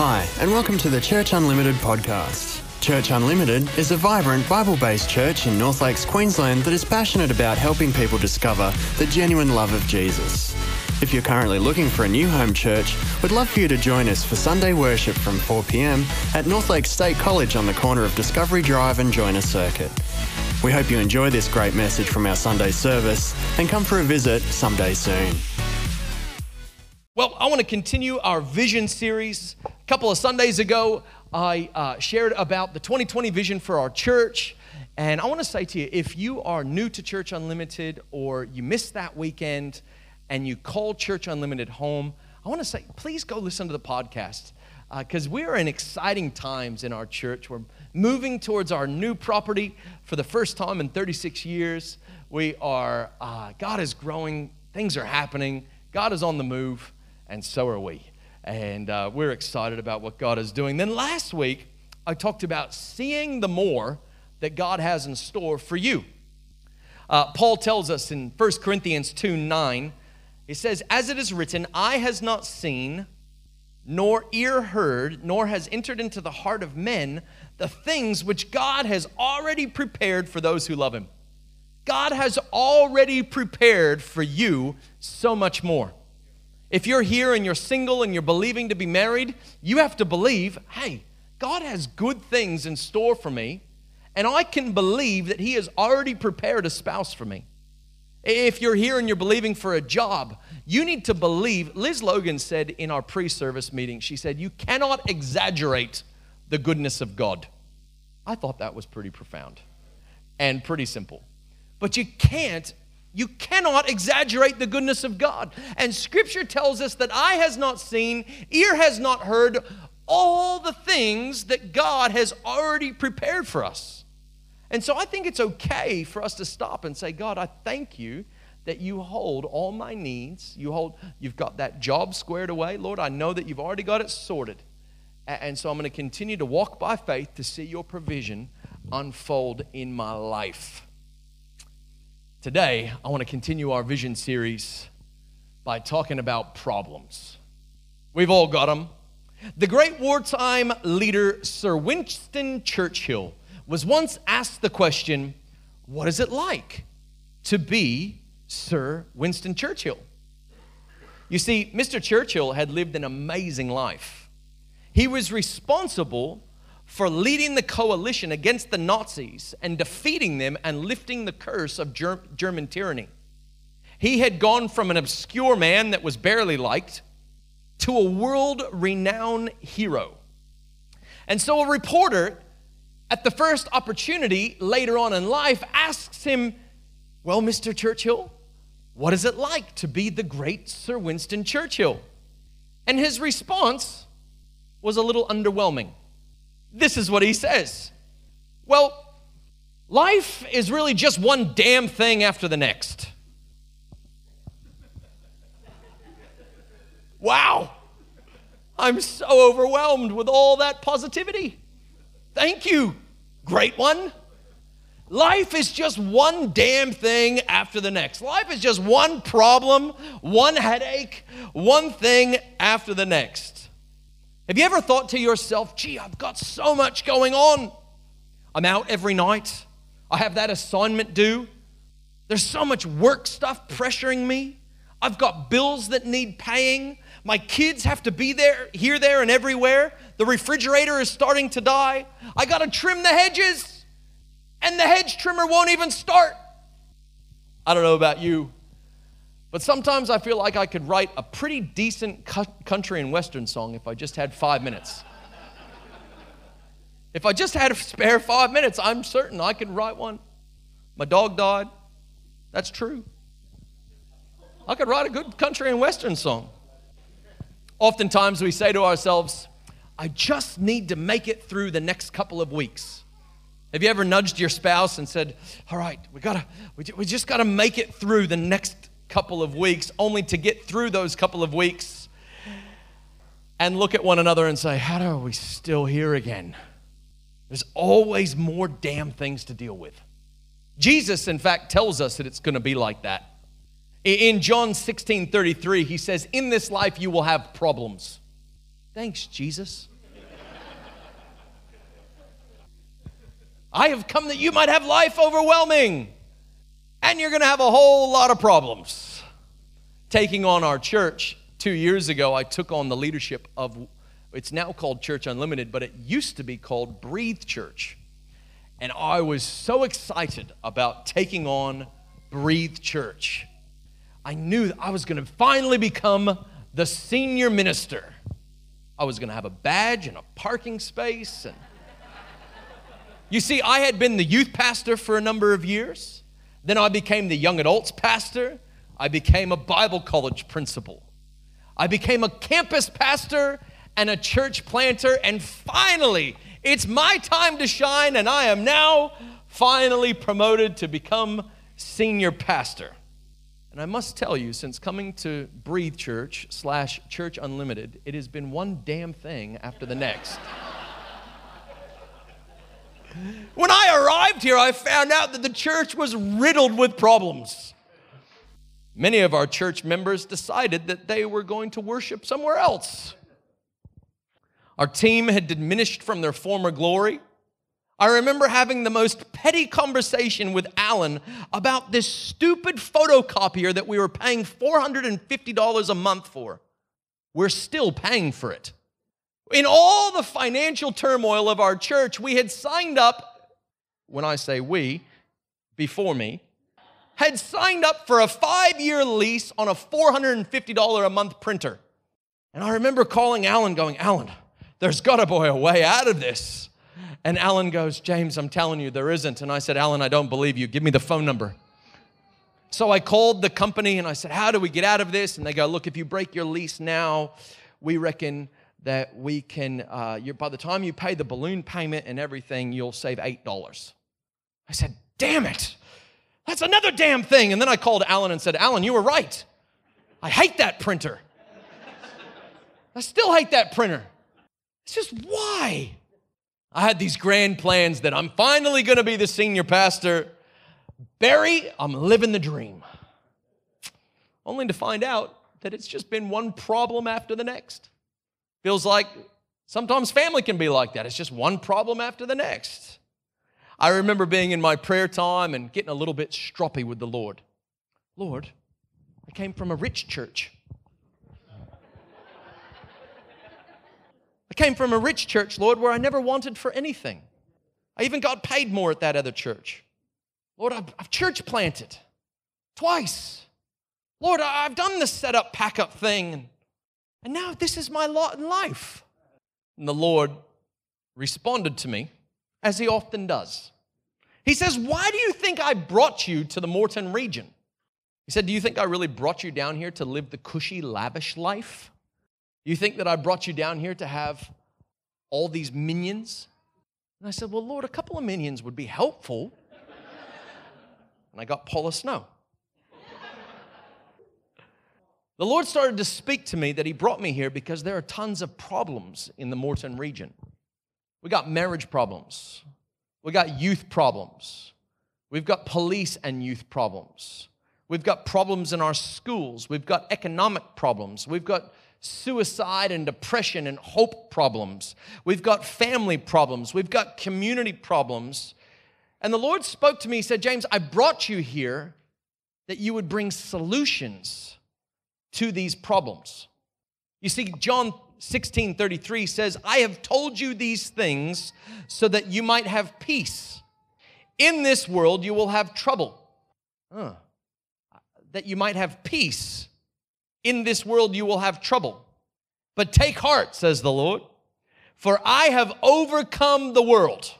Hi, and welcome to the Church Unlimited podcast. Church Unlimited is a vibrant Bible based church in North Lakes, Queensland that is passionate about helping people discover the genuine love of Jesus. If you're currently looking for a new home church, we'd love for you to join us for Sunday worship from 4 pm at North Lakes State College on the corner of Discovery Drive and Joyner Circuit. We hope you enjoy this great message from our Sunday service and come for a visit someday soon. Well, I want to continue our vision series. A couple of Sundays ago, I uh, shared about the 2020 vision for our church. And I want to say to you if you are new to Church Unlimited or you missed that weekend and you call Church Unlimited home, I want to say please go listen to the podcast because uh, we are in exciting times in our church. We're moving towards our new property for the first time in 36 years. We are, uh, God is growing, things are happening, God is on the move and so are we. And uh, we're excited about what God is doing. Then last week, I talked about seeing the more that God has in store for you. Uh, Paul tells us in 1 Corinthians 2 9, he says, As it is written, eye has not seen, nor ear heard, nor has entered into the heart of men the things which God has already prepared for those who love him. God has already prepared for you so much more. If you're here and you're single and you're believing to be married, you have to believe, hey, God has good things in store for me, and I can believe that He has already prepared a spouse for me. If you're here and you're believing for a job, you need to believe. Liz Logan said in our pre service meeting, she said, You cannot exaggerate the goodness of God. I thought that was pretty profound and pretty simple. But you can't you cannot exaggerate the goodness of God. And scripture tells us that eye has not seen, ear has not heard all the things that God has already prepared for us. And so I think it's okay for us to stop and say, God, I thank you that you hold all my needs. You hold, you've got that job squared away. Lord, I know that you've already got it sorted. And so I'm going to continue to walk by faith to see your provision unfold in my life. Today, I want to continue our vision series by talking about problems. We've all got them. The great wartime leader, Sir Winston Churchill, was once asked the question What is it like to be Sir Winston Churchill? You see, Mr. Churchill had lived an amazing life. He was responsible for leading the coalition against the Nazis and defeating them and lifting the curse of German tyranny. He had gone from an obscure man that was barely liked to a world renowned hero. And so a reporter, at the first opportunity later on in life, asks him, Well, Mr. Churchill, what is it like to be the great Sir Winston Churchill? And his response was a little underwhelming. This is what he says Well, life is really just one damn thing after the next. Wow. I'm so overwhelmed with all that positivity. Thank you, great one. Life is just one damn thing after the next. Life is just one problem, one headache, one thing after the next. Have you ever thought to yourself, gee, I've got so much going on? I'm out every night. I have that assignment due. There's so much work stuff pressuring me. I've got bills that need paying. My kids have to be there, here, there, and everywhere. The refrigerator is starting to die. I got to trim the hedges, and the hedge trimmer won't even start. I don't know about you, but sometimes I feel like I could write a pretty decent country and western song if I just had five minutes. if I just had a spare five minutes, I'm certain I could write one. My dog died. That's true. I could write a good country and western song. Oftentimes we say to ourselves, I just need to make it through the next couple of weeks. Have you ever nudged your spouse and said, All right, we, gotta, we just got to make it through the next couple of weeks, only to get through those couple of weeks and look at one another and say, How are we still here again? There's always more damn things to deal with. Jesus, in fact, tells us that it's going to be like that. In John 16 33, he says, In this life you will have problems. Thanks, Jesus. I have come that you might have life overwhelming, and you're going to have a whole lot of problems. Taking on our church two years ago, I took on the leadership of, it's now called Church Unlimited, but it used to be called Breathe Church. And I was so excited about taking on Breathe Church. I knew I was going to finally become the senior minister. I was going to have a badge and a parking space and you see, I had been the youth pastor for a number of years. Then I became the young adults pastor. I became a Bible college principal. I became a campus pastor and a church planter. And finally, it's my time to shine, and I am now finally promoted to become senior pastor. And I must tell you, since coming to Breathe Church slash Church Unlimited, it has been one damn thing after the next. When I arrived here, I found out that the church was riddled with problems. Many of our church members decided that they were going to worship somewhere else. Our team had diminished from their former glory. I remember having the most petty conversation with Alan about this stupid photocopier that we were paying $450 a month for. We're still paying for it. In all the financial turmoil of our church, we had signed up, when I say we, before me, had signed up for a five year lease on a $450 a month printer. And I remember calling Alan, going, Alan, there's got to be a way out of this. And Alan goes, James, I'm telling you, there isn't. And I said, Alan, I don't believe you. Give me the phone number. So I called the company and I said, How do we get out of this? And they go, Look, if you break your lease now, we reckon that we can, uh, by the time you pay the balloon payment and everything, you'll save $8. I said, damn it. That's another damn thing. And then I called Alan and said, Alan, you were right. I hate that printer. I still hate that printer. It's just why? I had these grand plans that I'm finally going to be the senior pastor. Barry, I'm living the dream. Only to find out that it's just been one problem after the next. Feels like sometimes family can be like that. It's just one problem after the next. I remember being in my prayer time and getting a little bit stroppy with the Lord. Lord, I came from a rich church. I came from a rich church, Lord, where I never wanted for anything. I even got paid more at that other church. Lord, I've, I've church planted twice. Lord, I've done the set up, pack up thing. And now this is my lot in life. And the Lord responded to me, as he often does. He says, Why do you think I brought you to the Moreton region? He said, Do you think I really brought you down here to live the cushy, lavish life? You think that I brought you down here to have all these minions? And I said, Well, Lord, a couple of minions would be helpful. and I got Paula Snow. The Lord started to speak to me that He brought me here because there are tons of problems in the Moreton region. We got marriage problems, we got youth problems, we've got police and youth problems, we've got problems in our schools, we've got economic problems, we've got suicide and depression and hope problems, we've got family problems, we've got community problems. And the Lord spoke to me, He said, James, I brought you here that you would bring solutions to these problems. You see, John 16 33 says, I have told you these things so that you might have peace. In this world, you will have trouble. Huh. That you might have peace. In this world, you will have trouble. But take heart, says the Lord, for I have overcome the world.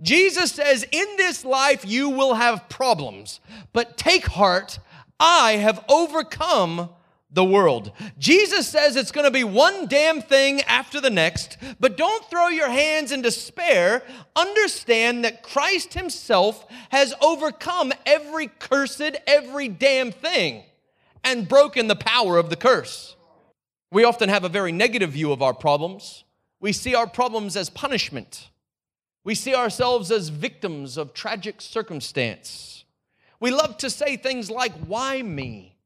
Jesus says, In this life, you will have problems, but take heart, I have overcome the world. Jesus says it's going to be one damn thing after the next, but don't throw your hands in despair. Understand that Christ Himself has overcome every cursed, every damn thing and broken the power of the curse. We often have a very negative view of our problems. We see our problems as punishment. We see ourselves as victims of tragic circumstance. We love to say things like, Why me?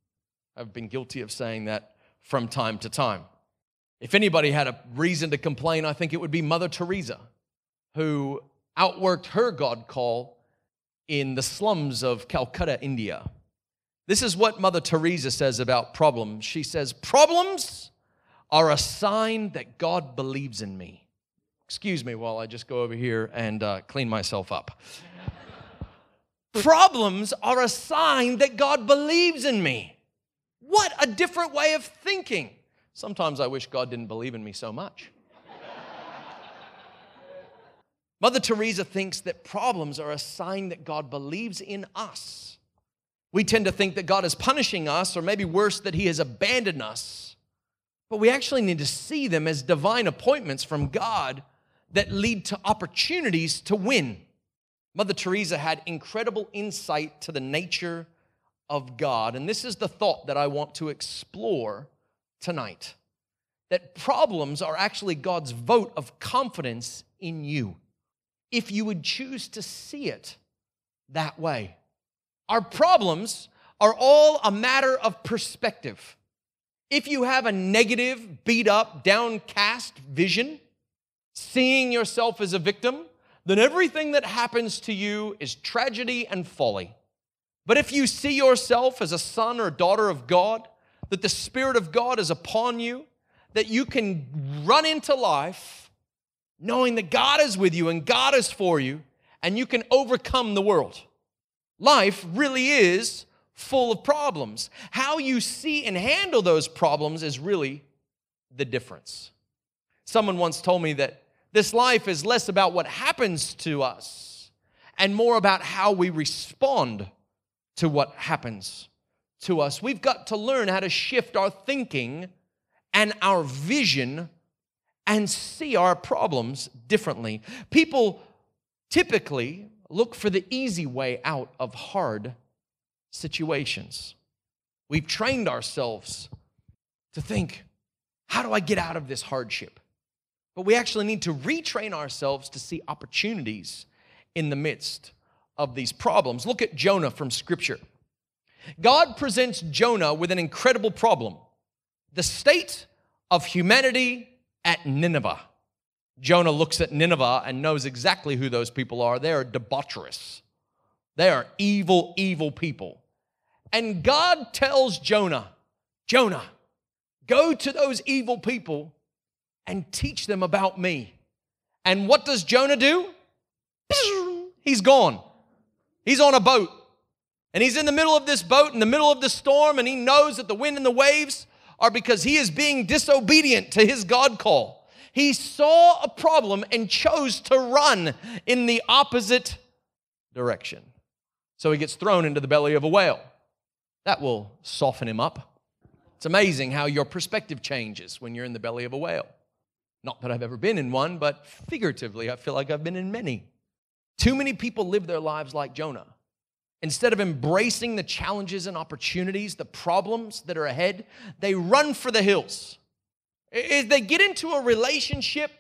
I've been guilty of saying that from time to time. If anybody had a reason to complain, I think it would be Mother Teresa, who outworked her God call in the slums of Calcutta, India. This is what Mother Teresa says about problems. She says, Problems are a sign that God believes in me. Excuse me while I just go over here and uh, clean myself up. Problems are a sign that God believes in me. What a different way of thinking. Sometimes I wish God didn't believe in me so much. Mother Teresa thinks that problems are a sign that God believes in us. We tend to think that God is punishing us, or maybe worse, that He has abandoned us. But we actually need to see them as divine appointments from God that lead to opportunities to win. Mother Teresa had incredible insight to the nature of God. And this is the thought that I want to explore tonight that problems are actually God's vote of confidence in you, if you would choose to see it that way. Our problems are all a matter of perspective. If you have a negative, beat up, downcast vision, seeing yourself as a victim, then everything that happens to you is tragedy and folly. But if you see yourself as a son or daughter of God, that the Spirit of God is upon you, that you can run into life knowing that God is with you and God is for you, and you can overcome the world. Life really is full of problems. How you see and handle those problems is really the difference. Someone once told me that this life is less about what happens to us and more about how we respond to what happens to us. We've got to learn how to shift our thinking and our vision and see our problems differently. People typically look for the easy way out of hard situations. We've trained ourselves to think, how do I get out of this hardship? But we actually need to retrain ourselves to see opportunities in the midst of these problems. Look at Jonah from Scripture. God presents Jonah with an incredible problem the state of humanity at Nineveh. Jonah looks at Nineveh and knows exactly who those people are. They are debaucherous, they are evil, evil people. And God tells Jonah, Jonah, go to those evil people and teach them about me. And what does Jonah do? He's gone. He's on a boat. And he's in the middle of this boat, in the middle of the storm, and he knows that the wind and the waves are because he is being disobedient to his God call. He saw a problem and chose to run in the opposite direction. So he gets thrown into the belly of a whale. That will soften him up. It's amazing how your perspective changes when you're in the belly of a whale. Not that I've ever been in one, but figuratively, I feel like I've been in many. Too many people live their lives like Jonah. Instead of embracing the challenges and opportunities, the problems that are ahead, they run for the hills. They get into a relationship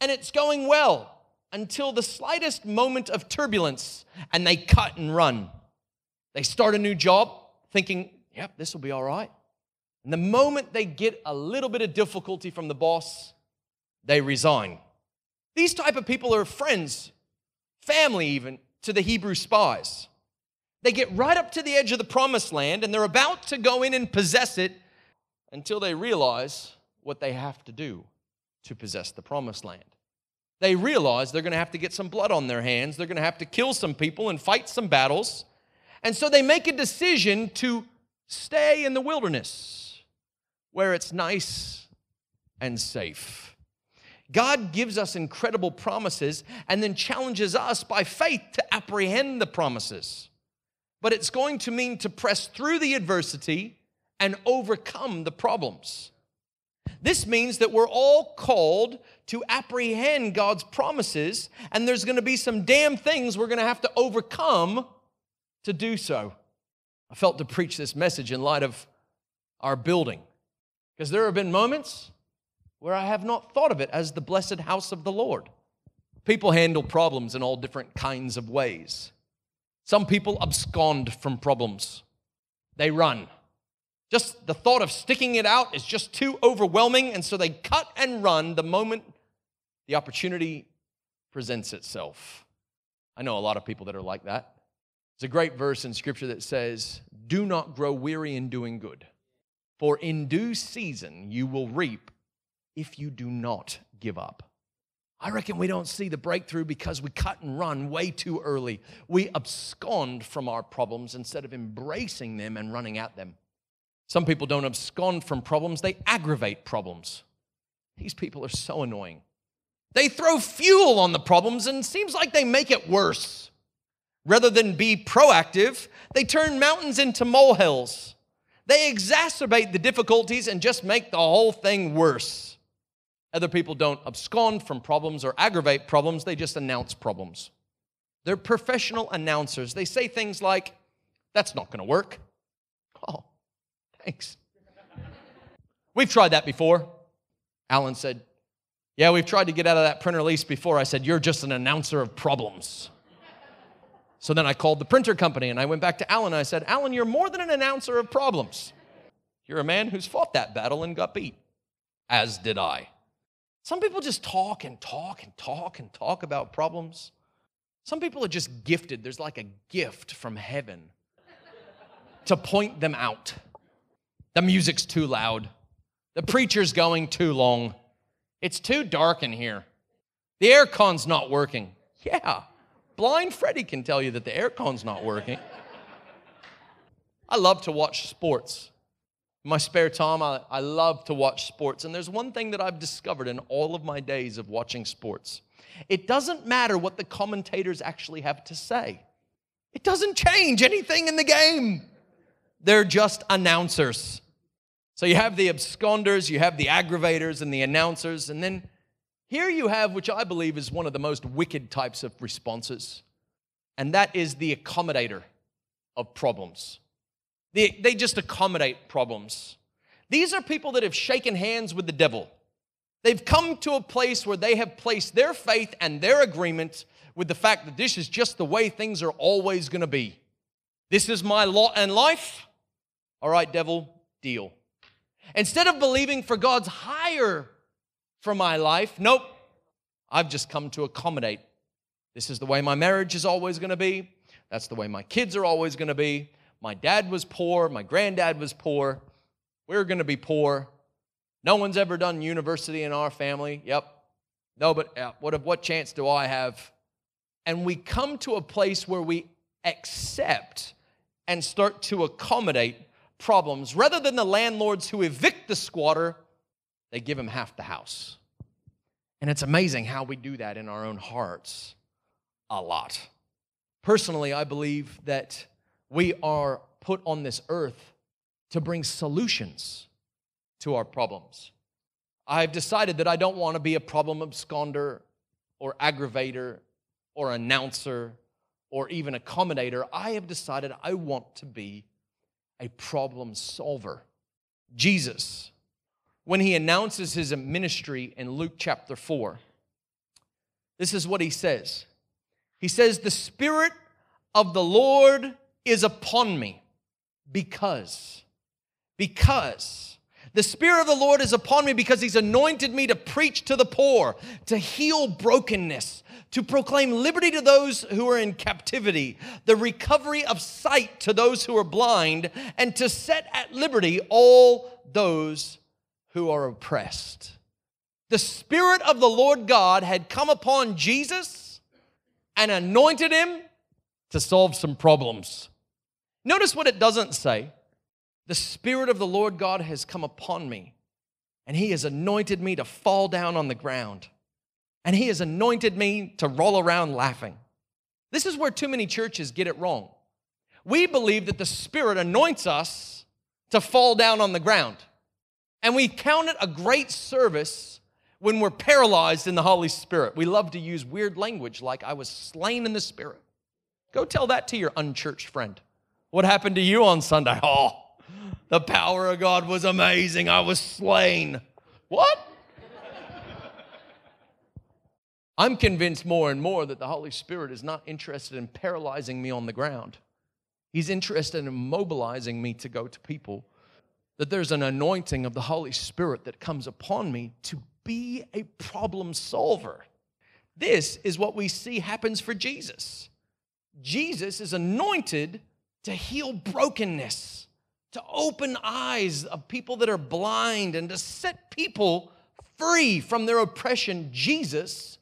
and it's going well until the slightest moment of turbulence and they cut and run. They start a new job thinking, yep, this will be all right. And the moment they get a little bit of difficulty from the boss, they resign. These type of people are friends, family even, to the Hebrew spies. They get right up to the edge of the promised land and they're about to go in and possess it until they realize what they have to do to possess the promised land. They realize they're going to have to get some blood on their hands, they're going to have to kill some people and fight some battles. And so they make a decision to stay in the wilderness where it's nice and safe. God gives us incredible promises and then challenges us by faith to apprehend the promises. But it's going to mean to press through the adversity and overcome the problems. This means that we're all called to apprehend God's promises, and there's going to be some damn things we're going to have to overcome to do so. I felt to preach this message in light of our building because there have been moments where I have not thought of it as the blessed house of the Lord. People handle problems in all different kinds of ways. Some people abscond from problems, they run. Just the thought of sticking it out is just too overwhelming. And so they cut and run the moment the opportunity presents itself. I know a lot of people that are like that. It's a great verse in scripture that says, Do not grow weary in doing good, for in due season you will reap if you do not give up. I reckon we don't see the breakthrough because we cut and run way too early. We abscond from our problems instead of embracing them and running at them. Some people don't abscond from problems, they aggravate problems. These people are so annoying. They throw fuel on the problems and seems like they make it worse. Rather than be proactive, they turn mountains into molehills. They exacerbate the difficulties and just make the whole thing worse. Other people don't abscond from problems or aggravate problems, they just announce problems. They're professional announcers. They say things like, That's not going to work. Oh, thanks. We've tried that before. Alan said, Yeah, we've tried to get out of that printer lease before. I said, You're just an announcer of problems. So then I called the printer company and I went back to Alan and I said, Alan, you're more than an announcer of problems. You're a man who's fought that battle and got beat, as did I. Some people just talk and talk and talk and talk about problems. Some people are just gifted. There's like a gift from heaven to point them out. The music's too loud. The preacher's going too long. It's too dark in here. The aircon's not working. Yeah, Blind Freddie can tell you that the aircon's not working. I love to watch sports. In my spare time, I, I love to watch sports. And there's one thing that I've discovered in all of my days of watching sports it doesn't matter what the commentators actually have to say, it doesn't change anything in the game. They're just announcers. So you have the absconders, you have the aggravators, and the announcers, and then here you have, which I believe is one of the most wicked types of responses, and that is the accommodator of problems. They, they just accommodate problems. These are people that have shaken hands with the devil. They've come to a place where they have placed their faith and their agreement with the fact that this is just the way things are always going to be. This is my lot in life. All right, devil, deal. Instead of believing for God's higher for my life. Nope. I've just come to accommodate. This is the way my marriage is always going to be. That's the way my kids are always going to be. My dad was poor. My granddad was poor. We're going to be poor. No one's ever done university in our family. Yep. No, but yeah, what, what chance do I have? And we come to a place where we accept and start to accommodate problems rather than the landlords who evict the squatter they give him half the house. And it's amazing how we do that in our own hearts a lot. Personally, I believe that we are put on this earth to bring solutions to our problems. I've decided that I don't want to be a problem absconder or aggravator or announcer or even accommodator. I have decided I want to be a problem solver. Jesus when he announces his ministry in Luke chapter 4. This is what he says He says, The Spirit of the Lord is upon me because, because, the Spirit of the Lord is upon me because He's anointed me to preach to the poor, to heal brokenness, to proclaim liberty to those who are in captivity, the recovery of sight to those who are blind, and to set at liberty all those who are oppressed. The Spirit of the Lord God had come upon Jesus and anointed him to solve some problems. Notice what it doesn't say. The Spirit of the Lord God has come upon me, and He has anointed me to fall down on the ground, and He has anointed me to roll around laughing. This is where too many churches get it wrong. We believe that the Spirit anoints us to fall down on the ground. And we count it a great service when we're paralyzed in the Holy Spirit. We love to use weird language like, I was slain in the Spirit. Go tell that to your unchurched friend. What happened to you on Sunday? Oh, the power of God was amazing. I was slain. What? I'm convinced more and more that the Holy Spirit is not interested in paralyzing me on the ground. He's interested in mobilizing me to go to people that there's an anointing of the Holy Spirit that comes upon me to be a problem solver. This is what we see happens for Jesus. Jesus is anointed to heal brokenness, to open eyes of people that are blind, and to set people free from their oppression. Jesus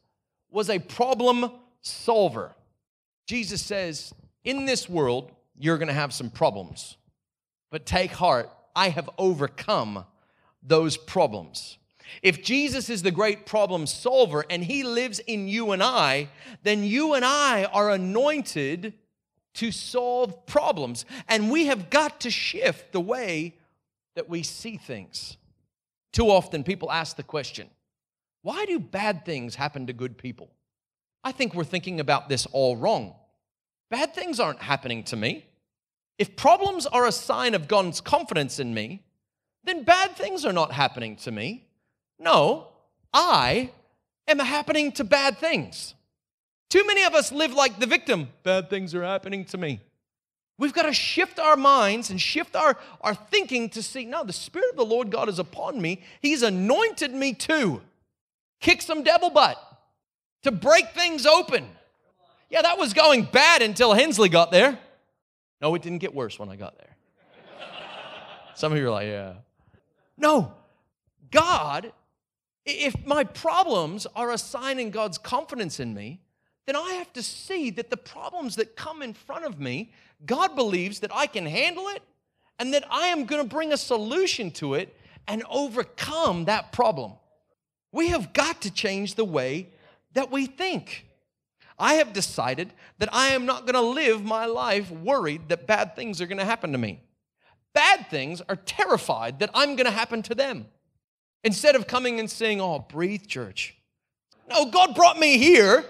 was a problem solver. Jesus says, In this world, you're going to have some problems, but take heart, I have overcome those problems. If Jesus is the great problem solver and he lives in you and I, then you and I are anointed to solve problems. And we have got to shift the way that we see things. Too often, people ask the question why do bad things happen to good people? I think we're thinking about this all wrong. Bad things aren't happening to me. If problems are a sign of God's confidence in me, then bad things are not happening to me. No, I am happening to bad things. Too many of us live like the victim. Bad things are happening to me. We've got to shift our minds and shift our, our thinking to see no, the Spirit of the Lord God is upon me. He's anointed me to kick some devil butt, to break things open. Yeah, that was going bad until Hensley got there. No, it didn't get worse when I got there. Some of you are like, yeah. No, God if my problems are a sign in God's confidence in me, then I have to see that the problems that come in front of me, God believes that I can handle it and that I am going to bring a solution to it and overcome that problem. We have got to change the way that we think. I have decided that I am not going to live my life worried that bad things are going to happen to me. Bad things are terrified that I'm going to happen to them. Instead of coming and saying, Oh, breathe, church. No, God brought me here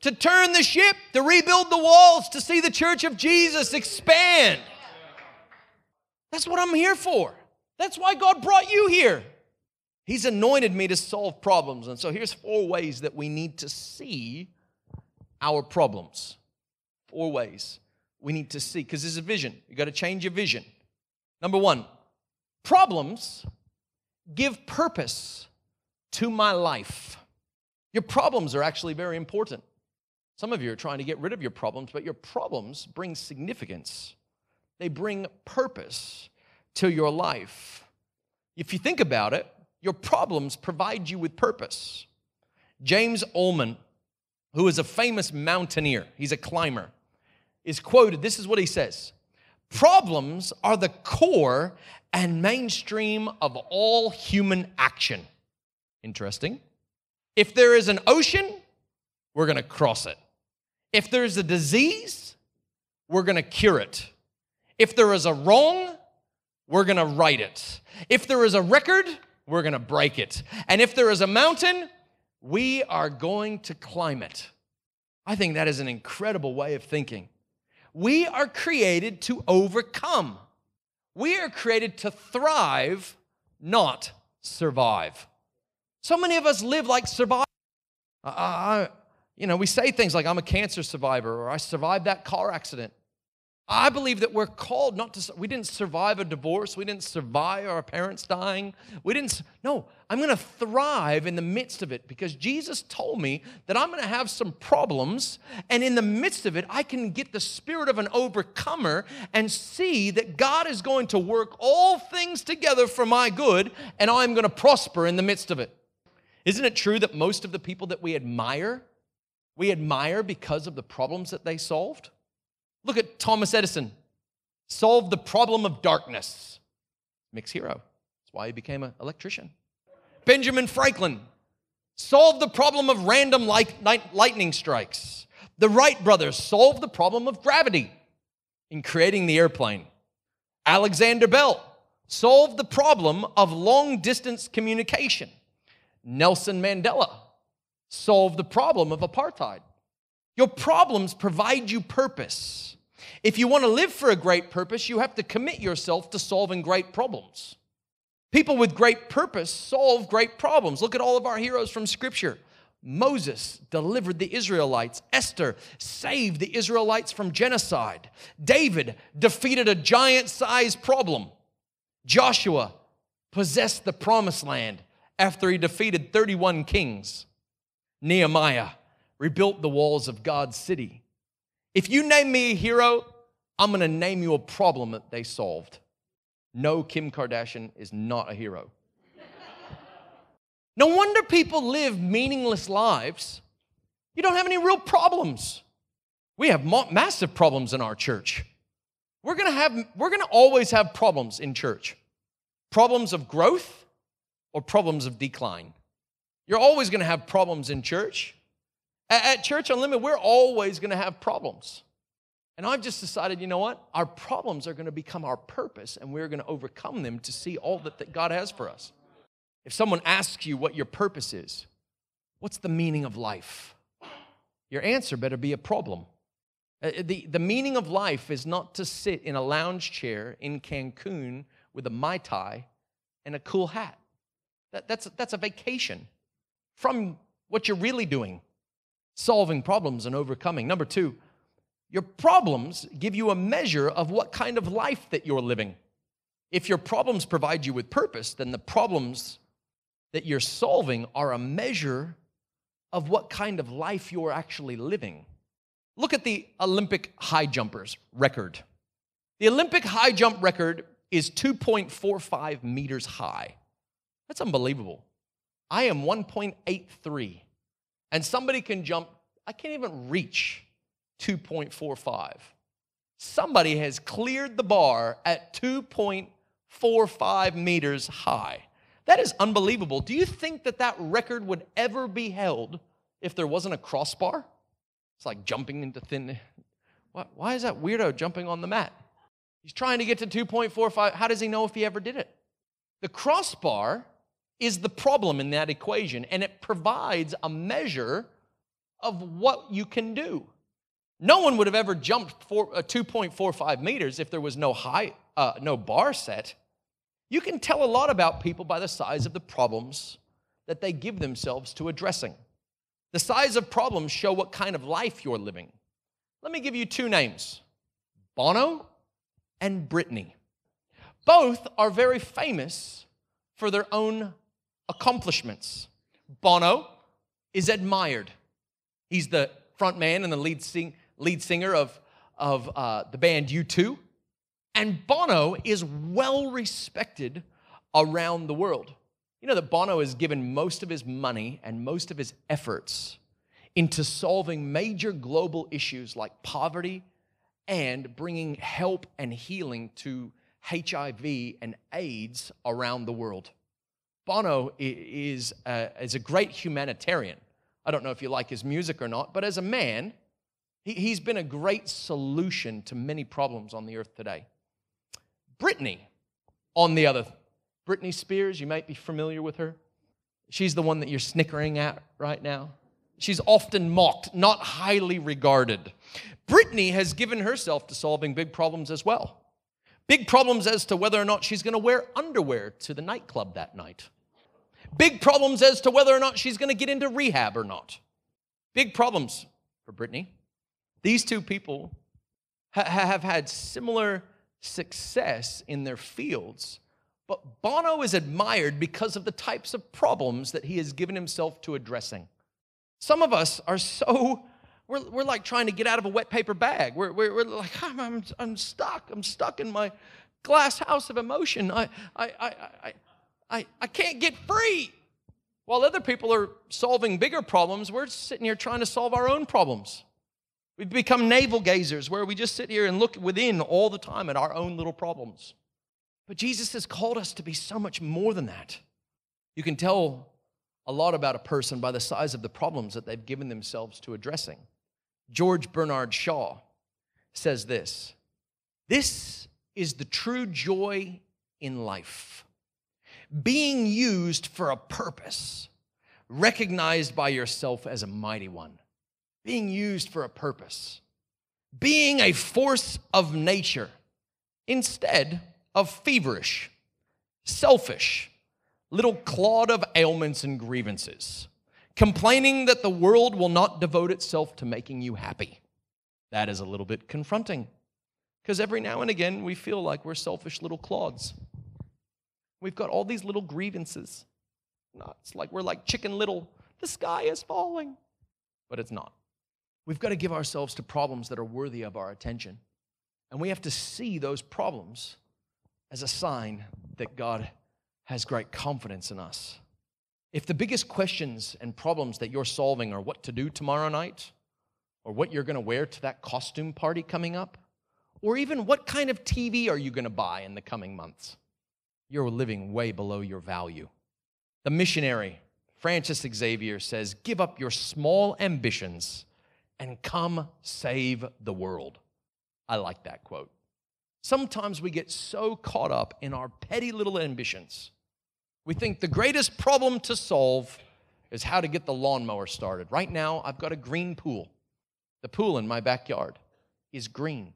to turn the ship, to rebuild the walls, to see the church of Jesus expand. That's what I'm here for. That's why God brought you here. He's anointed me to solve problems. And so here's four ways that we need to see our problems. Four ways we need to see, because there's a vision. You got to change your vision. Number one, problems give purpose to my life. Your problems are actually very important. Some of you are trying to get rid of your problems, but your problems bring significance. They bring purpose to your life. If you think about it, your problems provide you with purpose. James Ullman, who is a famous mountaineer, he's a climber, is quoted. This is what he says Problems are the core and mainstream of all human action. Interesting. If there is an ocean, we're going to cross it. If there's a disease, we're going to cure it. If there is a wrong, we're going to right it. If there is a record, we're going to break it. And if there is a mountain, we are going to climb it. I think that is an incredible way of thinking. We are created to overcome. We are created to thrive, not survive. So many of us live like survive. I, you know, we say things like, I'm a cancer survivor, or I survived that car accident. I believe that we're called not to, we didn't survive a divorce. We didn't survive our parents dying. We didn't, no, I'm going to thrive in the midst of it because Jesus told me that I'm going to have some problems. And in the midst of it, I can get the spirit of an overcomer and see that God is going to work all things together for my good and I'm going to prosper in the midst of it. Isn't it true that most of the people that we admire, we admire because of the problems that they solved? Look at Thomas Edison, solved the problem of darkness. Mixed hero. That's why he became an electrician. Benjamin Franklin solved the problem of random light, lightning strikes. The Wright brothers solved the problem of gravity in creating the airplane. Alexander Bell solved the problem of long distance communication. Nelson Mandela solved the problem of apartheid. Your problems provide you purpose. If you want to live for a great purpose, you have to commit yourself to solving great problems. People with great purpose solve great problems. Look at all of our heroes from Scripture. Moses delivered the Israelites. Esther saved the Israelites from genocide. David defeated a giant sized problem. Joshua possessed the promised land after he defeated 31 kings. Nehemiah rebuilt the walls of God's city. If you name me a hero, I'm going to name you a problem that they solved. No, Kim Kardashian is not a hero. No wonder people live meaningless lives. You don't have any real problems. We have massive problems in our church. We're going to have we're going to always have problems in church. Problems of growth or problems of decline. You're always going to have problems in church. At, Church Unlimited, we're always going to have problems. And I've just decided, you know what? Our problems are going to become our purpose, and we're going to overcome them to see all that, that God has for us. If someone asks you what your purpose is, what's the meaning of life? Your answer better be a problem. Uh, the, the meaning of life is not to sit in a lounge chair in Cancun with a Mai Tai and a cool hat. That, that's, that's a vacation from what you're really doing solving problems and overcoming. Number two, your problems give you a measure of what kind of life that you're living. If your problems provide you with purpose, then the problems that you're solving are a measure of what kind of life you're actually living. Look at the Olympic high jumpers record. The Olympic high jump record is 2.45 meters high. That's unbelievable. I am 1.83, and somebody can jump, I can't even reach 2.45. Somebody has cleared the bar at 2.45 meters high. That is unbelievable. Do you think that that record would ever be held if there wasn't a crossbar? It's like jumping into thin. Why is that weirdo jumping on the mat? He's trying to get to 2.45. How does he know if he ever did it? The crossbar is the problem in that equation, and it provides a measure of what you can do. No one would have ever jumped for, uh, 2.45 meters if there was no high, uh, no bar set. You can tell a lot about people by the size of the problems that they give themselves to addressing. The size of problems show what kind of life you're living. Let me give you two names Bono and Britney. Both are very famous for their own accomplishments. Bono is admired. He's the front man and the lead, sing, lead singer of, of uh, the band U2. And Bono is well respected around the world. You know that Bono has given most of his money and most of his efforts into solving major global issues like poverty and bringing help and healing to HIV and AIDS around the world. Bono is a, is a great humanitarian. I don't know if you like his music or not, but as a man, he, he's been a great solution to many problems on the earth today. Britney, on the other, Britney Spears, you might be familiar with her. She's the one that you're snickering at right now. She's often mocked, not highly regarded. Britney has given herself to solving big problems as well. Big problems as to whether or not she's going to wear underwear to the nightclub that night. Big problems as to whether or not she's going to get into rehab or not. Big problems for Britney. These two people ha- have had similar success in their fields, but Bono is admired because of the types of problems that he has given himself to addressing. Some of us are so, we're, we're like trying to get out of a wet paper bag. We're, we're, we're like, I'm, I'm, I'm stuck. I'm stuck in my glass house of emotion. I, I, I, I, I, I can't get free. While other people are solving bigger problems, we're sitting here trying to solve our own problems. We've become navel gazers where we just sit here and look within all the time at our own little problems. But Jesus has called us to be so much more than that. You can tell a lot about a person by the size of the problems that they've given themselves to addressing. George Bernard Shaw says this This is the true joy in life being used for a purpose, recognized by yourself as a mighty one, being used for a purpose, being a force of nature instead of feverish, selfish, little clod of ailments and grievances, complaining that the world will not devote itself to making you happy. That is a little bit confronting because every now and again we feel like we're selfish little clods. We've got all these little grievances. It's like we're like chicken little. The sky is falling. But it's not. We've got to give ourselves to problems that are worthy of our attention. And we have to see those problems as a sign that God has great confidence in us. If the biggest questions and problems that you're solving are what to do tomorrow night, or what you're going to wear to that costume party coming up, or even what kind of TV are you going to buy in the coming months, you're living way below your value. The missionary, Francis Xavier, says, Give up your small ambitions and come save the world. I like that quote. Sometimes we get so caught up in our petty little ambitions. We think the greatest problem to solve is how to get the lawnmower started. Right now, I've got a green pool. The pool in my backyard is green.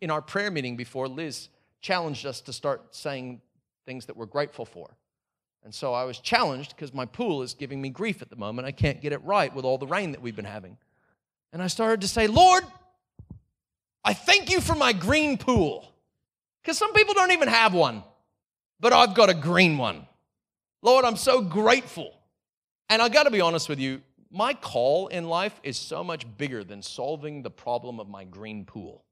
In our prayer meeting before, Liz challenged us to start saying things that we're grateful for. And so I was challenged because my pool is giving me grief at the moment. I can't get it right with all the rain that we've been having. And I started to say, Lord, I thank you for my green pool. Because some people don't even have one, but I've got a green one. Lord, I'm so grateful. And I got to be honest with you, my call in life is so much bigger than solving the problem of my green pool.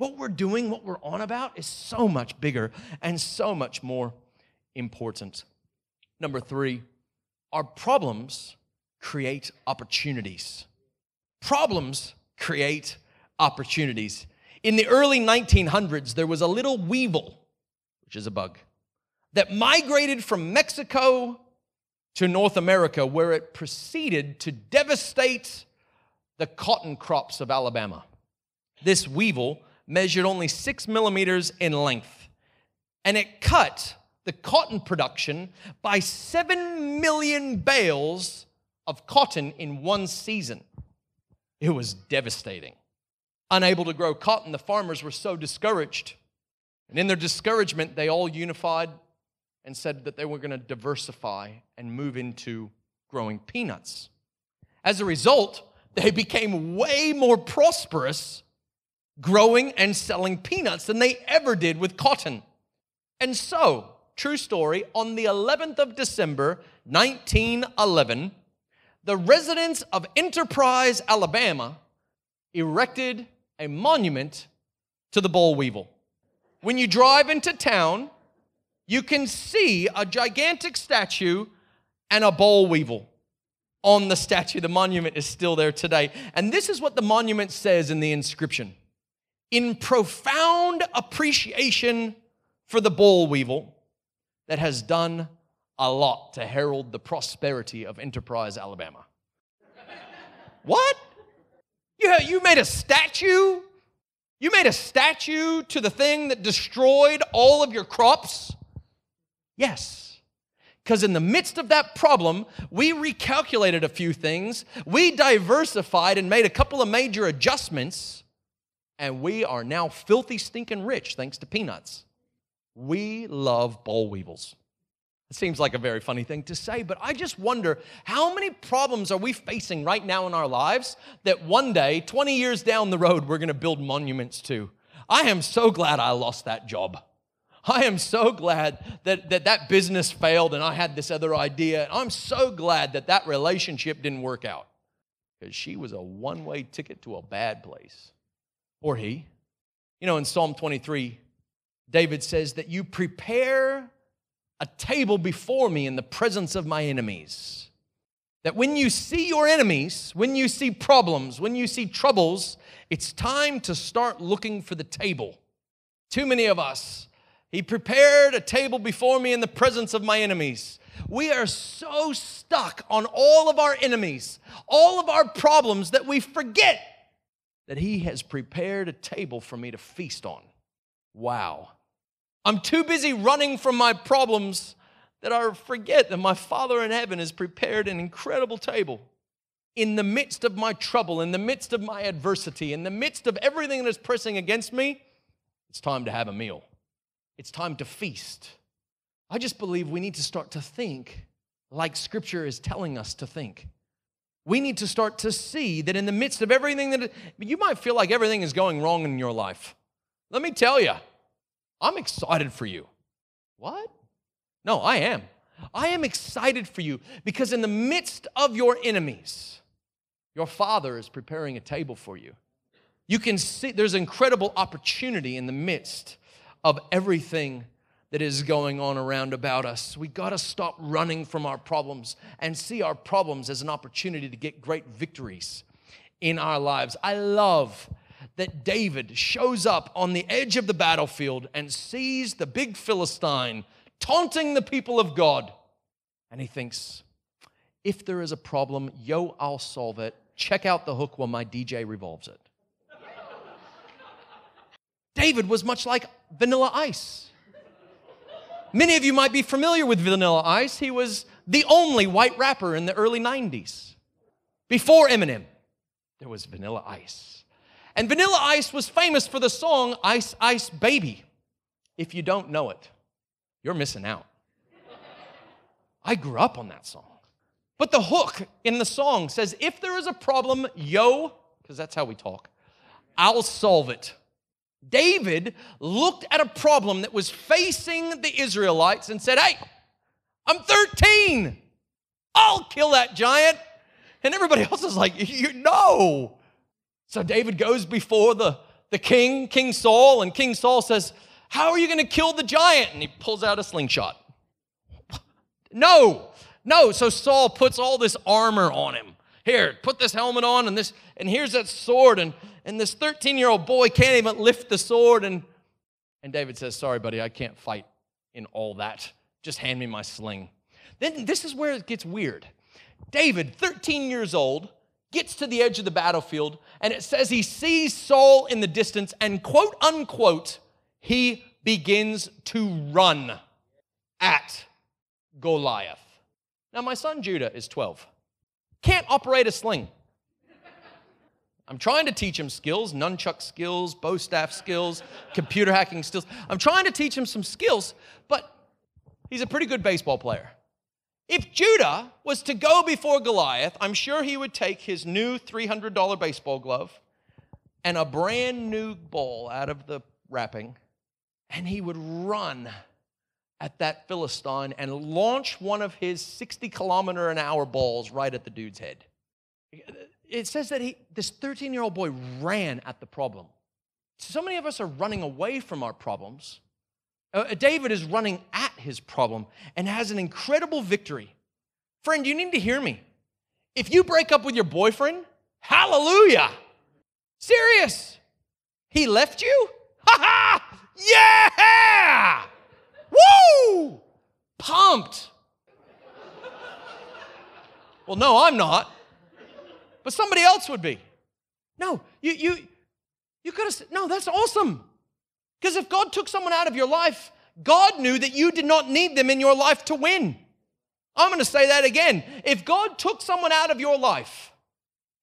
What we're doing, what we're on about, is so much bigger and so much more important. Number three, our problems create opportunities. Problems create opportunities. In the early 1900s, there was a little weevil, which is a bug, that migrated from Mexico to North America, where it proceeded to devastate the cotton crops of Alabama. This weevil measured only six millimeters in length, and it cut the cotton production by seven million bales of cotton in one season. It was devastating unable to grow cotton, the farmers were so discouraged. And in their discouragement, they all unified and said that they were going to diversify and move into growing peanuts. As a result, they became way more prosperous growing and selling peanuts than they ever did with cotton. And so, true story, on the 11th of December, 1911, the residents of Enterprise, Alabama, erected a monument to the boll weevil. When you drive into town, you can see a gigantic statue and a boll weevil on the statue. The monument is still there today. And this is what the monument says in the inscription In profound appreciation for the boll weevil that has done a lot to herald the prosperity of Enterprise, Alabama. what? You, you made a statue? You made a statue to the thing that destroyed all of your crops? Yes. Because in the midst of that problem, we recalculated a few things, we diversified and made a couple of major adjustments, and we are now filthy, stinking rich thanks to peanuts. We love boll weevils. It seems like a very funny thing to say, but I just wonder how many problems are we facing right now in our lives that one day, 20 years down the road, we're going to build monuments to? I am so glad I lost that job. I am so glad that, that that business failed and I had this other idea. I'm so glad that that relationship didn't work out because she was a one way ticket to a bad place. Or he. You know, in Psalm 23, David says that you prepare a table before me in the presence of my enemies. That when you see your enemies, when you see problems, when you see troubles, it's time to start looking for the table. Too many of us, he prepared a table before me in the presence of my enemies. We are so stuck on all of our enemies, all of our problems, that we forget that he has prepared a table for me to feast on. Wow. I'm too busy running from my problems that I forget that my Father in heaven has prepared an incredible table. In the midst of my trouble, in the midst of my adversity, in the midst of everything that is pressing against me, it's time to have a meal. It's time to feast. I just believe we need to start to think like Scripture is telling us to think. We need to start to see that in the midst of everything that you might feel like everything is going wrong in your life. Let me tell you, I'm excited for you. What? No, I am. I am excited for you because in the midst of your enemies, your Father is preparing a table for you. You can see there's incredible opportunity in the midst of everything that is going on around about us. We got to stop running from our problems and see our problems as an opportunity to get great victories in our lives. I love that David shows up on the edge of the battlefield and sees the big Philistine taunting the people of God. And he thinks, if there is a problem, yo, I'll solve it. Check out the hook while my DJ revolves it. David was much like Vanilla Ice. Many of you might be familiar with Vanilla Ice. He was the only white rapper in the early 90s. Before Eminem, there was Vanilla Ice. And Vanilla Ice was famous for the song Ice Ice Baby. If you don't know it, you're missing out. I grew up on that song. But the hook in the song says, if there is a problem, yo, because that's how we talk, I'll solve it. David looked at a problem that was facing the Israelites and said, Hey, I'm 13. I'll kill that giant. And everybody else is like, You know. So David goes before the, the king, King Saul, and King Saul says, How are you going to kill the giant? And he pulls out a slingshot. No, no. So Saul puts all this armor on him. Here, put this helmet on, and this, and here's that sword. And and this 13 year old boy can't even lift the sword. And, and David says, Sorry, buddy, I can't fight in all that. Just hand me my sling. Then this is where it gets weird. David, 13 years old, gets to the edge of the battlefield, and it says he sees Saul in the distance, and quote unquote, he begins to run at Goliath. Now, my son Judah is 12, can't operate a sling. I'm trying to teach him skills, nunchuck skills, bow staff skills, computer hacking skills. I'm trying to teach him some skills, but he's a pretty good baseball player. If Judah was to go before Goliath, I'm sure he would take his new $300 baseball glove and a brand new ball out of the wrapping, and he would run at that Philistine and launch one of his 60 kilometer an hour balls right at the dude's head it says that he, this 13 year old boy ran at the problem. So many of us are running away from our problems. Uh, David is running at his problem and has an incredible victory. Friend, you need to hear me. If you break up with your boyfriend, hallelujah. Serious. He left you? Ha ha! Yeah! Woo! Pumped. Well, no, I'm not but somebody else would be. No, you you you could have said, no, that's awesome. Because if God took someone out of your life, God knew that you did not need them in your life to win. I'm going to say that again. If God took someone out of your life,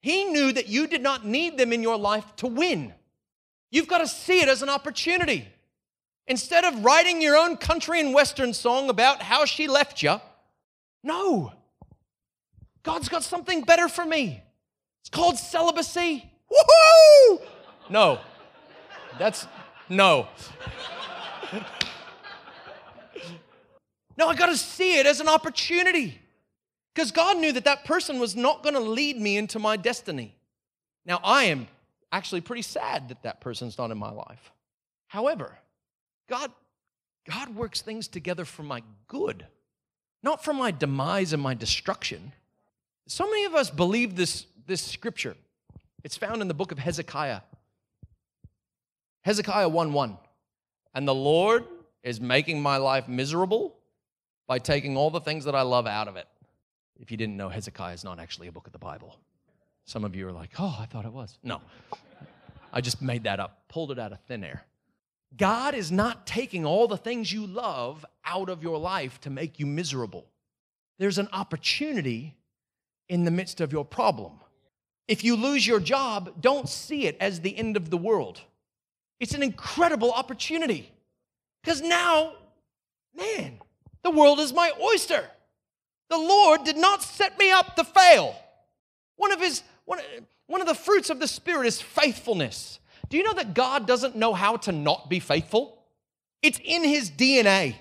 He knew that you did not need them in your life to win. You've got to see it as an opportunity. Instead of writing your own country and western song about how she left you, no. God's got something better for me. It's called celibacy. Woohoo! No. That's no. no, I got to see it as an opportunity. Because God knew that that person was not going to lead me into my destiny. Now, I am actually pretty sad that that person's not in my life. However, God, God works things together for my good, not for my demise and my destruction. So many of us believe this this scripture. It's found in the book of Hezekiah. Hezekiah 1 1. And the Lord is making my life miserable by taking all the things that I love out of it. If you didn't know, Hezekiah is not actually a book of the Bible. Some of you are like, oh, I thought it was. No, I just made that up, pulled it out of thin air. God is not taking all the things you love out of your life to make you miserable. There's an opportunity in the midst of your problem. If you lose your job, don't see it as the end of the world. It's an incredible opportunity. Because now, man, the world is my oyster. The Lord did not set me up to fail. One of his one, one of the fruits of the spirit is faithfulness. Do you know that God doesn't know how to not be faithful? It's in his DNA.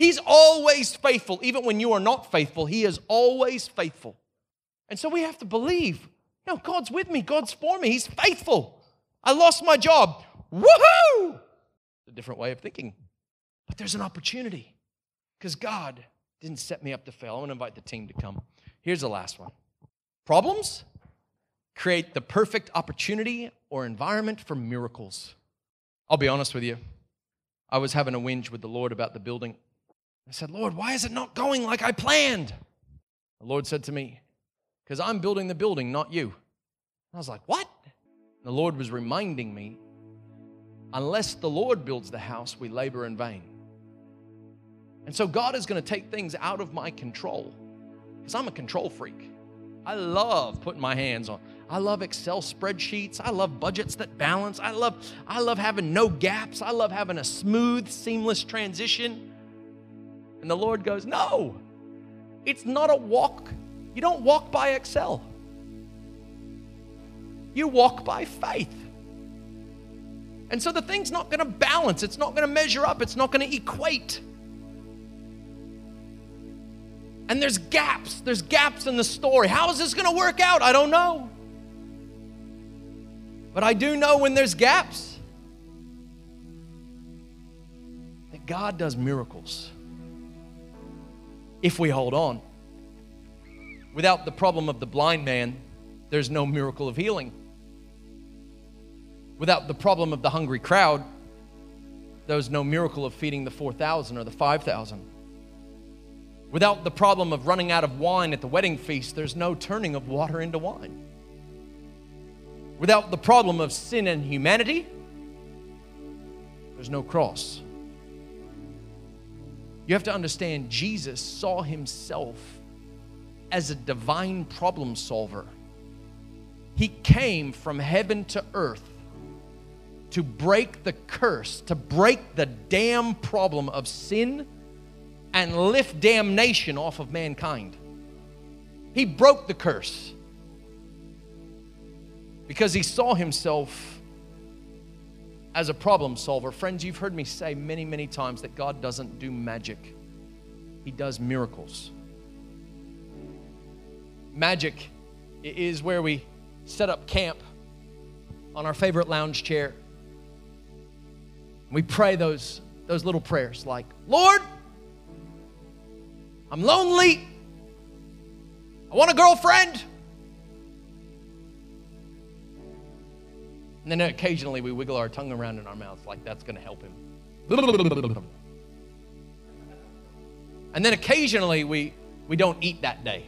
He's always faithful. Even when you are not faithful, He is always faithful. And so we have to believe, know, God's with me, God's for me, He's faithful. I lost my job. Woohoo! A different way of thinking. But there's an opportunity because God didn't set me up to fail. I want to invite the team to come. Here's the last one problems create the perfect opportunity or environment for miracles. I'll be honest with you. I was having a whinge with the Lord about the building. I said, Lord, why is it not going like I planned? The Lord said to me, Because I'm building the building, not you. I was like, What? The Lord was reminding me, unless the Lord builds the house, we labor in vain. And so God is going to take things out of my control because I'm a control freak. I love putting my hands on. I love Excel spreadsheets. I love budgets that balance. I love I love having no gaps. I love having a smooth, seamless transition. And the Lord goes, "No. It's not a walk. You don't walk by Excel. You walk by faith." And so the thing's not going to balance. It's not going to measure up. It's not going to equate. And there's gaps. There's gaps in the story. How is this going to work out? I don't know. But I do know when there's gaps that God does miracles if we hold on. Without the problem of the blind man, there's no miracle of healing. Without the problem of the hungry crowd, there's no miracle of feeding the 4,000 or the 5,000. Without the problem of running out of wine at the wedding feast, there's no turning of water into wine. Without the problem of sin and humanity, there's no cross. You have to understand, Jesus saw himself as a divine problem solver. He came from heaven to earth to break the curse, to break the damn problem of sin and lift damnation off of mankind. He broke the curse because he saw himself as a problem solver. Friends, you've heard me say many, many times that God doesn't do magic, He does miracles. Magic is where we set up camp on our favorite lounge chair. We pray those, those little prayers like, Lord, I'm lonely. I want a girlfriend. And then occasionally we wiggle our tongue around in our mouths like that's going to help him. And then occasionally we, we don't eat that day.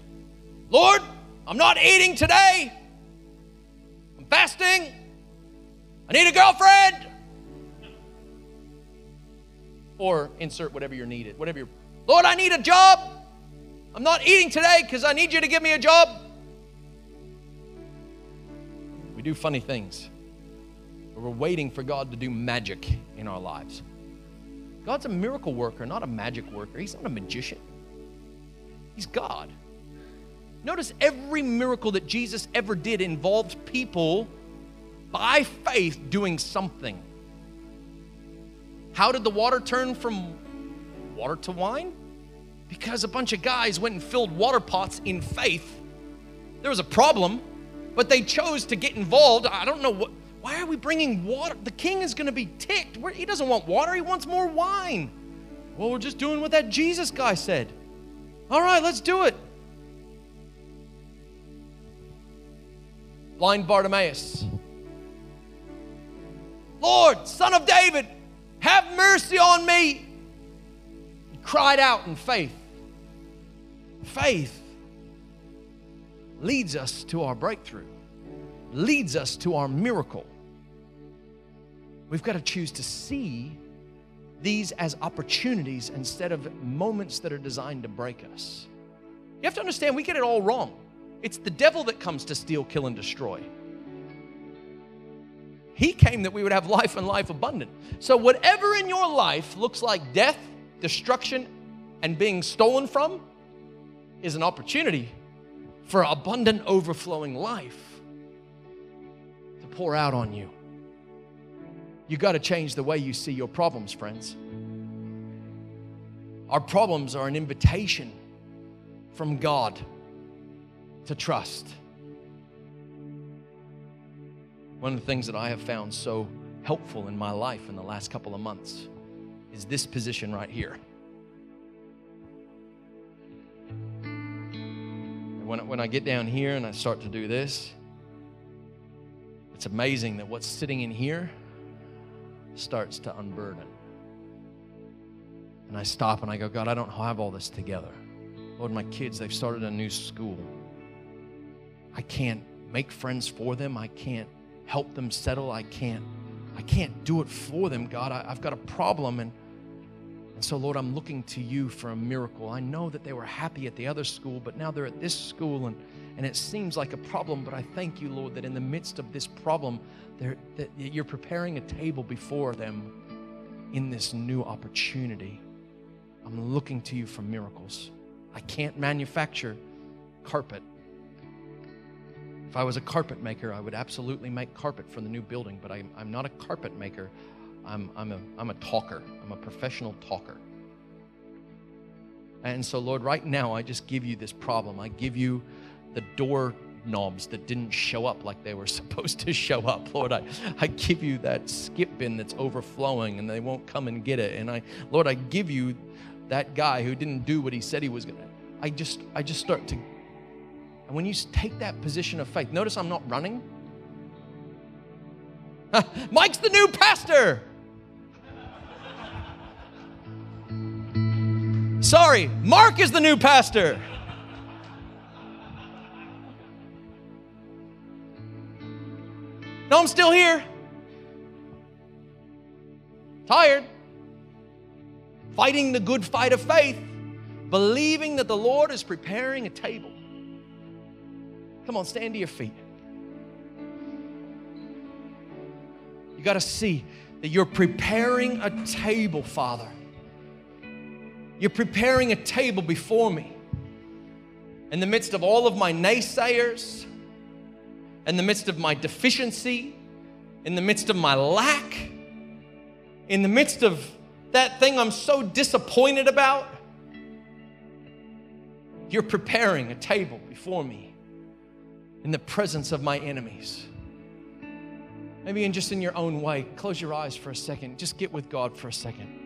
Lord, I'm not eating today. I'm fasting. I need a girlfriend. Or insert whatever you're needed, whatever you're. Lord, I need a job. I'm not eating today because I need you to give me a job. We do funny things. We're waiting for God to do magic in our lives. God's a miracle worker, not a magic worker. He's not a magician. He's God. Notice every miracle that Jesus ever did involved people by faith doing something. How did the water turn from water to wine? Because a bunch of guys went and filled water pots in faith. There was a problem, but they chose to get involved. I don't know what. Why are we bringing water? The king is going to be ticked. He doesn't want water, he wants more wine. Well, we're just doing what that Jesus guy said. All right, let's do it. Blind Bartimaeus. Lord, son of David, have mercy on me He cried out in faith. Faith leads us to our breakthrough, leads us to our miracle. We've got to choose to see these as opportunities instead of moments that are designed to break us. You have to understand, we get it all wrong. It's the devil that comes to steal, kill, and destroy. He came that we would have life and life abundant. So, whatever in your life looks like death, destruction, and being stolen from is an opportunity for abundant, overflowing life to pour out on you. You got to change the way you see your problems, friends. Our problems are an invitation from God to trust. One of the things that I have found so helpful in my life in the last couple of months is this position right here. When, when I get down here and I start to do this, it's amazing that what's sitting in here starts to unburden. And I stop and I go, God, I don't have all this together. Lord, my kids, they've started a new school. I can't make friends for them. I can't help them settle. I can't, I can't do it for them, God. I, have got a problem. And, and so, Lord, I'm looking to you for a miracle. I know that they were happy at the other school, but now they're at this school and, and it seems like a problem. But I thank you, Lord, that in the midst of this problem, that you're preparing a table before them in this new opportunity. I'm looking to you for miracles. I can't manufacture carpet. If I was a carpet maker, I would absolutely make carpet for the new building, but I'm, I'm not a carpet maker. I'm, I'm, a, I'm a talker, I'm a professional talker. And so, Lord, right now, I just give you this problem. I give you the door knobs that didn't show up like they were supposed to show up. Lord, I, I give you that skip bin that's overflowing and they won't come and get it. And I, Lord, I give you that guy who didn't do what he said he was going to. I just, I just start to, and when you take that position of faith, notice I'm not running. Mike's the new pastor. Sorry, Mark is the new pastor. No, I'm still here. Tired. Fighting the good fight of faith, believing that the Lord is preparing a table. Come on, stand to your feet. You got to see that you're preparing a table, Father. You're preparing a table before me. In the midst of all of my naysayers, in the midst of my deficiency, in the midst of my lack, in the midst of that thing I'm so disappointed about, you're preparing a table before me in the presence of my enemies. Maybe in just in your own way, close your eyes for a second. Just get with God for a second.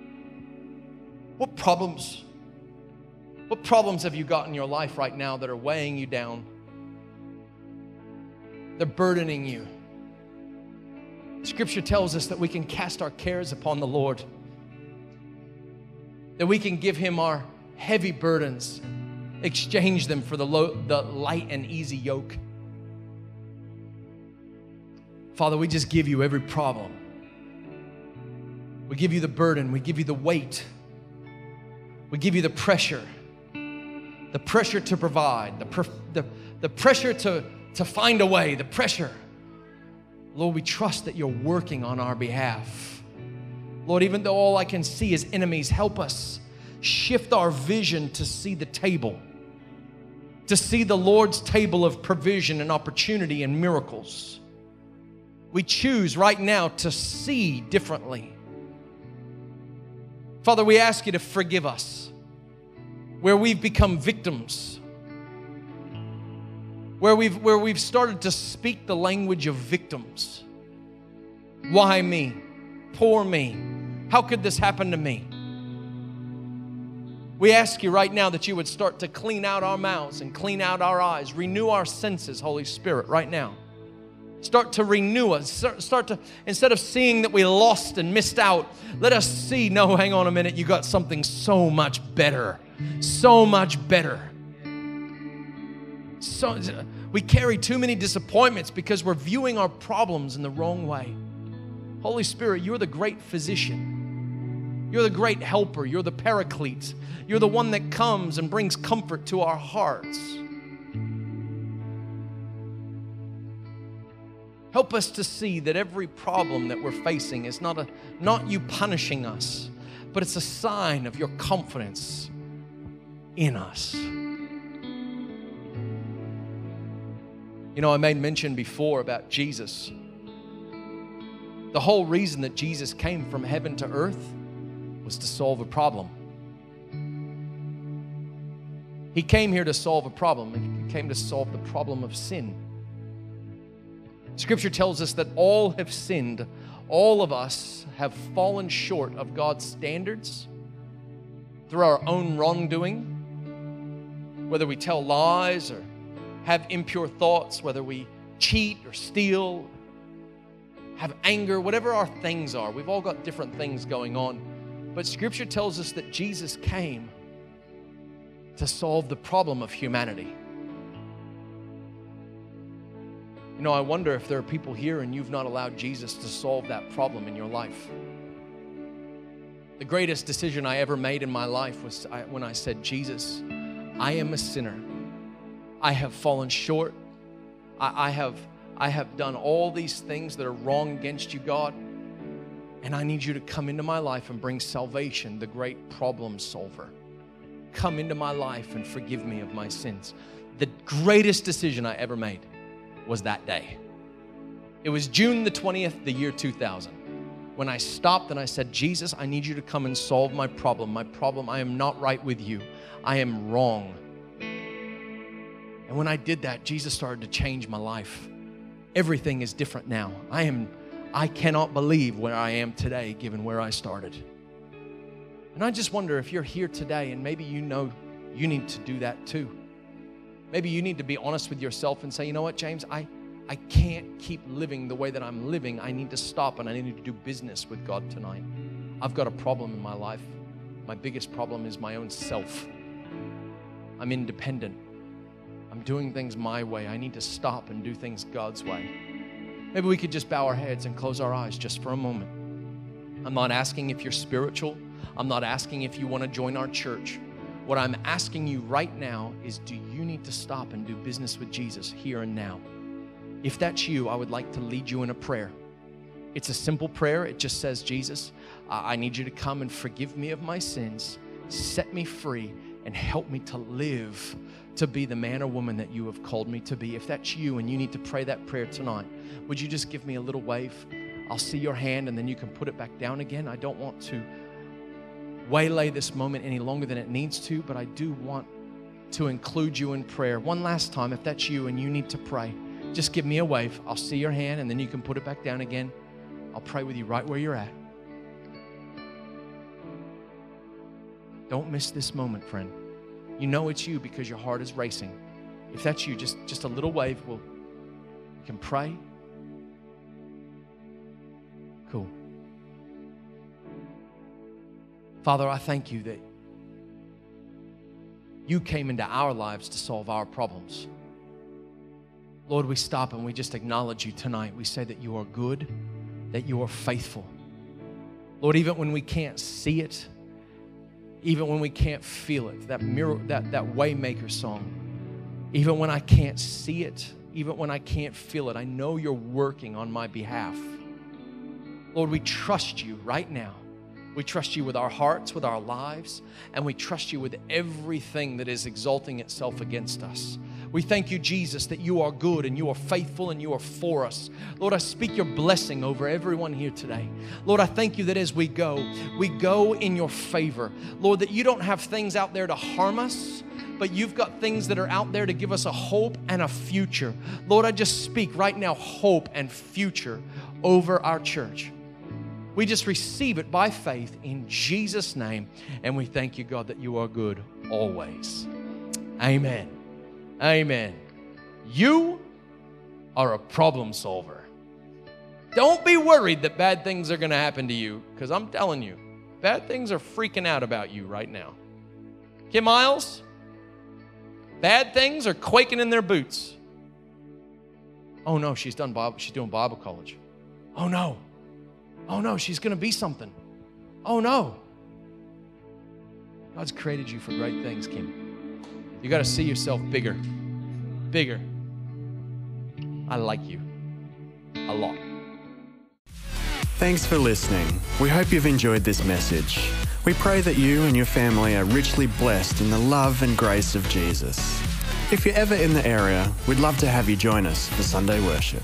What problems? What problems have you got in your life right now that are weighing you down? They're burdening you. Scripture tells us that we can cast our cares upon the Lord, that we can give Him our heavy burdens, exchange them for the, low, the light and easy yoke. Father, we just give you every problem. We give you the burden, we give you the weight, we give you the pressure, the pressure to provide, the, the, the pressure to to find a way, the pressure. Lord, we trust that you're working on our behalf. Lord, even though all I can see is enemies, help us shift our vision to see the table, to see the Lord's table of provision and opportunity and miracles. We choose right now to see differently. Father, we ask you to forgive us where we've become victims where we've, where we've started to speak the language of victims. Why me? Poor me. How could this happen to me? We ask you right now that you would start to clean out our mouths and clean out our eyes, renew our senses, Holy Spirit, right now. Start to renew us. Start to, instead of seeing that we lost and missed out, let us see, no, hang on a minute, you got something so much better. So much better so, we carry too many disappointments because we're viewing our problems in the wrong way. Holy Spirit, you're the great physician. You're the great helper. You're the paraclete. You're the one that comes and brings comfort to our hearts. Help us to see that every problem that we're facing is not, a, not you punishing us, but it's a sign of your confidence in us. You know, I made mention before about Jesus. The whole reason that Jesus came from heaven to earth was to solve a problem. He came here to solve a problem. He came to solve the problem of sin. Scripture tells us that all have sinned. All of us have fallen short of God's standards through our own wrongdoing, whether we tell lies or have impure thoughts, whether we cheat or steal, have anger, whatever our things are. We've all got different things going on. But Scripture tells us that Jesus came to solve the problem of humanity. You know, I wonder if there are people here and you've not allowed Jesus to solve that problem in your life. The greatest decision I ever made in my life was when I said, Jesus, I am a sinner. I have fallen short. I, I, have, I have done all these things that are wrong against you, God. And I need you to come into my life and bring salvation, the great problem solver. Come into my life and forgive me of my sins. The greatest decision I ever made was that day. It was June the 20th, the year 2000, when I stopped and I said, Jesus, I need you to come and solve my problem. My problem, I am not right with you. I am wrong. And when I did that, Jesus started to change my life. Everything is different now. I am I cannot believe where I am today given where I started. And I just wonder if you're here today and maybe you know you need to do that too. Maybe you need to be honest with yourself and say, you know what, James, I, I can't keep living the way that I'm living. I need to stop and I need to do business with God tonight. I've got a problem in my life. My biggest problem is my own self. I'm independent. I'm doing things my way. I need to stop and do things God's way. Maybe we could just bow our heads and close our eyes just for a moment. I'm not asking if you're spiritual. I'm not asking if you want to join our church. What I'm asking you right now is do you need to stop and do business with Jesus here and now? If that's you, I would like to lead you in a prayer. It's a simple prayer. It just says, Jesus, I need you to come and forgive me of my sins, set me free, and help me to live to be the man or woman that you have called me to be. If that's you and you need to pray that prayer tonight, would you just give me a little wave? I'll see your hand and then you can put it back down again. I don't want to waylay this moment any longer than it needs to, but I do want to include you in prayer. One last time, if that's you and you need to pray, just give me a wave. I'll see your hand and then you can put it back down again. I'll pray with you right where you're at. Don't miss this moment, friend. You know it's you because your heart is racing. If that's you, just, just a little wave. We'll, we can pray. Cool. Father, I thank you that you came into our lives to solve our problems. Lord, we stop and we just acknowledge you tonight. We say that you are good, that you are faithful. Lord, even when we can't see it, even when we can't feel it. That mirror, that, that waymaker song. Even when I can't see it, even when I can't feel it, I know you're working on my behalf. Lord, we trust you right now. We trust you with our hearts, with our lives, and we trust you with everything that is exalting itself against us. We thank you, Jesus, that you are good and you are faithful and you are for us. Lord, I speak your blessing over everyone here today. Lord, I thank you that as we go, we go in your favor. Lord, that you don't have things out there to harm us but you've got things that are out there to give us a hope and a future. Lord, I just speak right now hope and future over our church. We just receive it by faith in Jesus' name, and we thank you, God, that you are good always. Amen. Amen. You are a problem solver. Don't be worried that bad things are going to happen to you because I'm telling you, bad things are freaking out about you right now. Kim Miles, bad things are quaking in their boots. Oh no, she's done Bible, she's doing Bible college. Oh no. Oh no, she's going to be something. Oh no. God's created you for great things, Kim. You got to see yourself bigger, bigger. I like you a lot. Thanks for listening. We hope you've enjoyed this message. We pray that you and your family are richly blessed in the love and grace of Jesus. If you're ever in the area, we'd love to have you join us for Sunday worship.